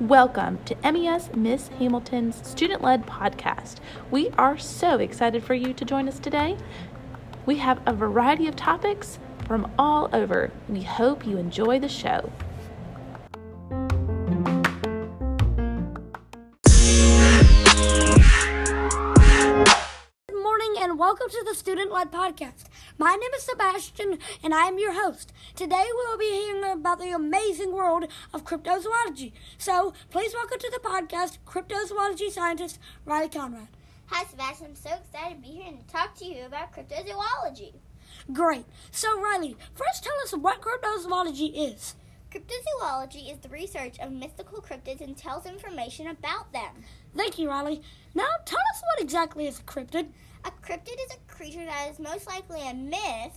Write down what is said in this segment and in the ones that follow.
Welcome to MES Miss Hamilton's student led podcast. We are so excited for you to join us today. We have a variety of topics from all over. We hope you enjoy the show. Welcome to the Student Led Podcast. My name is Sebastian and I am your host. Today we will be hearing about the amazing world of cryptozoology. So please welcome to the podcast cryptozoology scientist Rylee Conrad. Hi, Sebastian. I'm so excited to be here and to talk to you about cryptozoology. Great. So Rylee, first tell us what cryptozoology is. Cryptozoology is the research of mystical cryptids and tells information about them. Thank you, Rylee. Now tell us what exactly is a cryptid. A cryptid is a creature that is most likely a myth,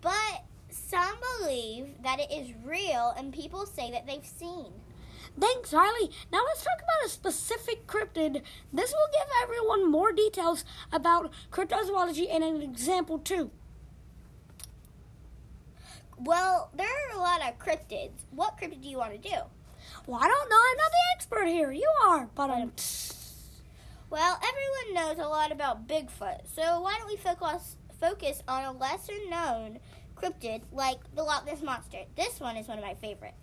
but some believe that it is real and people say that they've seen. Thanks, Rylee. Now let's talk about a specific cryptid. This will give everyone more details about cryptozoology and an example too. Well, there are a lot of cryptids. What cryptid do you want to do? Well, I don't know. I'm not the expert here. You are, but I'm. Well, everyone knows a lot about Bigfoot, so why don't we focus focus on a lesser known cryptid like the Loch Ness monster? This one is one of my favorites.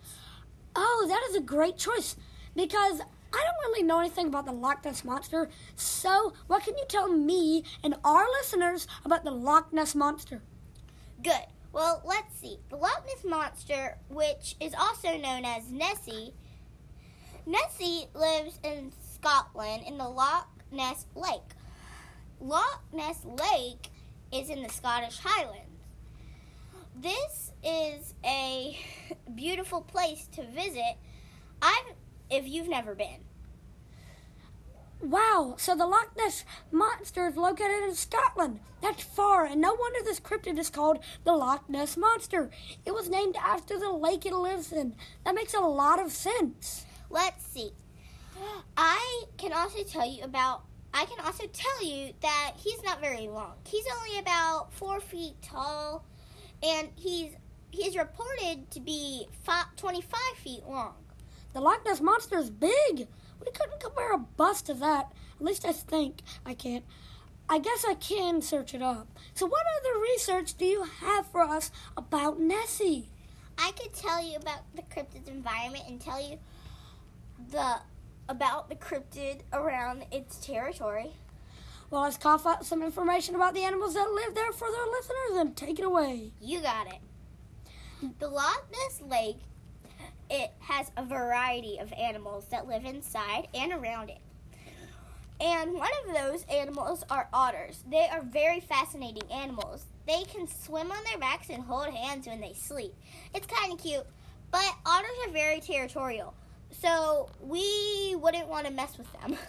Oh, that is a great choice because I don't really know anything about the Loch Ness monster. So, what can you tell me and our listeners about the Loch Ness monster? Good. Well, let's see. The Loch Ness monster, which is also known as Nessie, Nessie lives in Scotland in the Loch Ness Lake. Loch Ness Lake is in the Scottish Highlands. This is a beautiful place to visit. I've if you've never been. Wow, so the Loch Ness monster is located in Scotland. That's far, and no wonder this cryptid is called the Loch Ness monster. It was named after the lake it lives in. That makes a lot of sense. Let's see. I can also tell you about. I can also tell you that he's not very long. He's only about four feet tall, and he's he's reported to be five, 25 feet long. The Loch Ness monster is big. We couldn't compare a bus to that. At least I think I can't. I guess I can search it up. So, what other research do you have for us about Nessie? I could tell you about the cryptid's environment and tell you the about the cryptid around its territory. Well, let's cough up some information about the animals that live there for their listeners and take it away. You got it. The Loch Ness Lake it has a variety of animals that live inside and around it. And one of those animals are otters. They are very fascinating animals. They can swim on their backs and hold hands when they sleep. It's kind of cute, but otters are very territorial. So we wouldn't want to mess with them.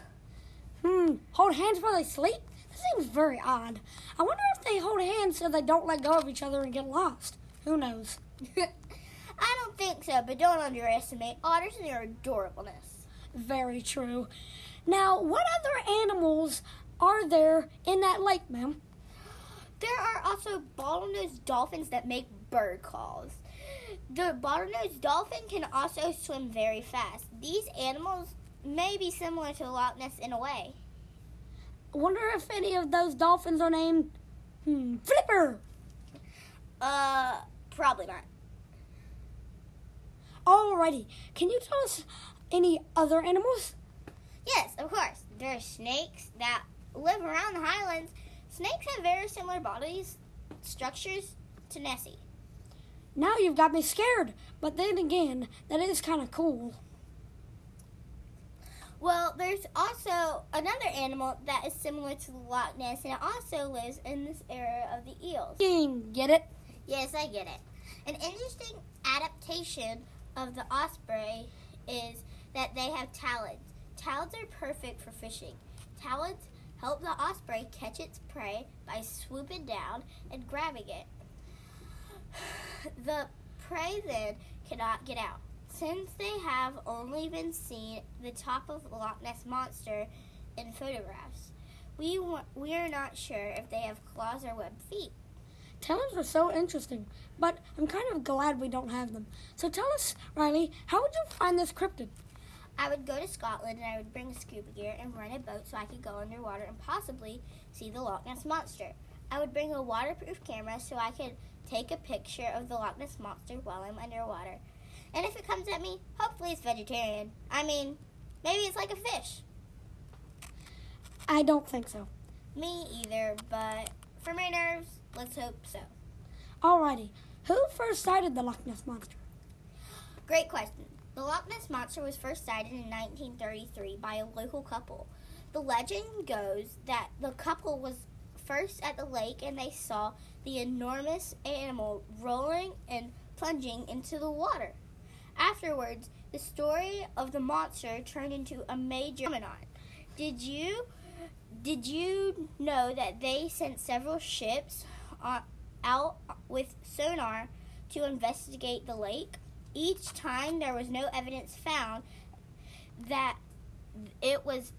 Hmm, hold hands while they sleep? That seems very odd. I wonder if they hold hands so they don't let go of each other and get lost. Who knows? I don't think so, but don't underestimate otters and their adorableness. Very true. Now, what other animals are there in that lake, ma'am? There are also bottlenose dolphins that make bird calls. The bottlenose dolphin can also swim very fast. These animals may be similar to Loch Ness in a way. I wonder if any of those dolphins are named hmm, Flipper. Uh, probably not. Alrighty, can you tell us any other animals? Yes, of course. There are snakes that live around the highlands. Snakes have very similar bodies structures to Nessie. Now you've got me scared, but then again, that is kind of cool. Well, there's also another animal that is similar to the Loch Ness, and it also lives in this area of the eels. Get it? Yes, I get it. An interesting adaptation of the osprey is that they have talons. Talons are perfect for fishing. Talons help the osprey catch its prey by swooping down and grabbing it. The prey then cannot get out. Since they have only been seen the top of the Loch Ness monster in photographs, we wa- we are not sure if they have claws or webbed feet. Tailings are so interesting, but I'm kind of glad we don't have them. So tell us, Rylee, how would you find this cryptid? I would go to Scotland and I would bring scuba gear and rent a boat so I could go underwater and possibly see the Loch Ness Monster. I would bring a waterproof camera so I could take a picture of the Loch Ness Monster while I'm underwater. And if it comes at me, hopefully it's vegetarian. I mean, maybe it's like a fish. I don't think so. Me either, but for my nerves, let's hope so. Alrighty, who first sighted the Loch Ness Monster? Great question. The Loch Ness Monster was first sighted in 1933 by a local couple. The legend goes that the couple was first at the lake and they saw the enormous animal rolling and plunging into the water. Afterwards, the story of the monster turned into a major phenomenon. Did you did you know that they sent several ships on, out with sonar to investigate the lake? Each time there was no evidence found that it was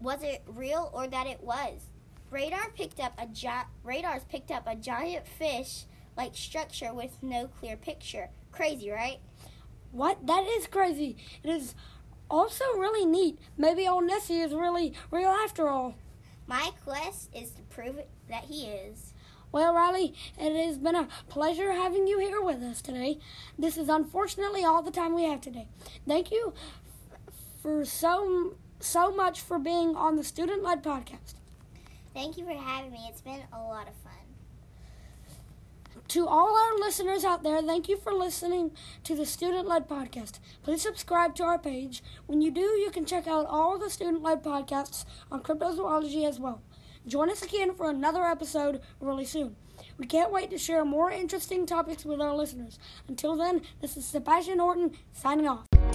was it real or that it was. Radar picked up a gi- radars picked up a giant fish like structure with no clear picture. Crazy, right? What? That is crazy. It is also really neat. Maybe old Nessie is really real after all. My quest is to prove it that he is. Well, Rylee, it has been a pleasure having you here with us today. This is unfortunately all the time we have today. Thank you for so so much for being on the Student Led Podcast. Thank you for having me. It's been a lot of fun. To all our listeners out there, thank you for listening to the Student Led Podcast. Please subscribe to our page. When you do, you can check out all the Student Led podcasts on cryptozoology as well. Join us again for another episode really soon. We can't wait to share more interesting topics with our listeners. Until then, this is Sebastian Horton signing off.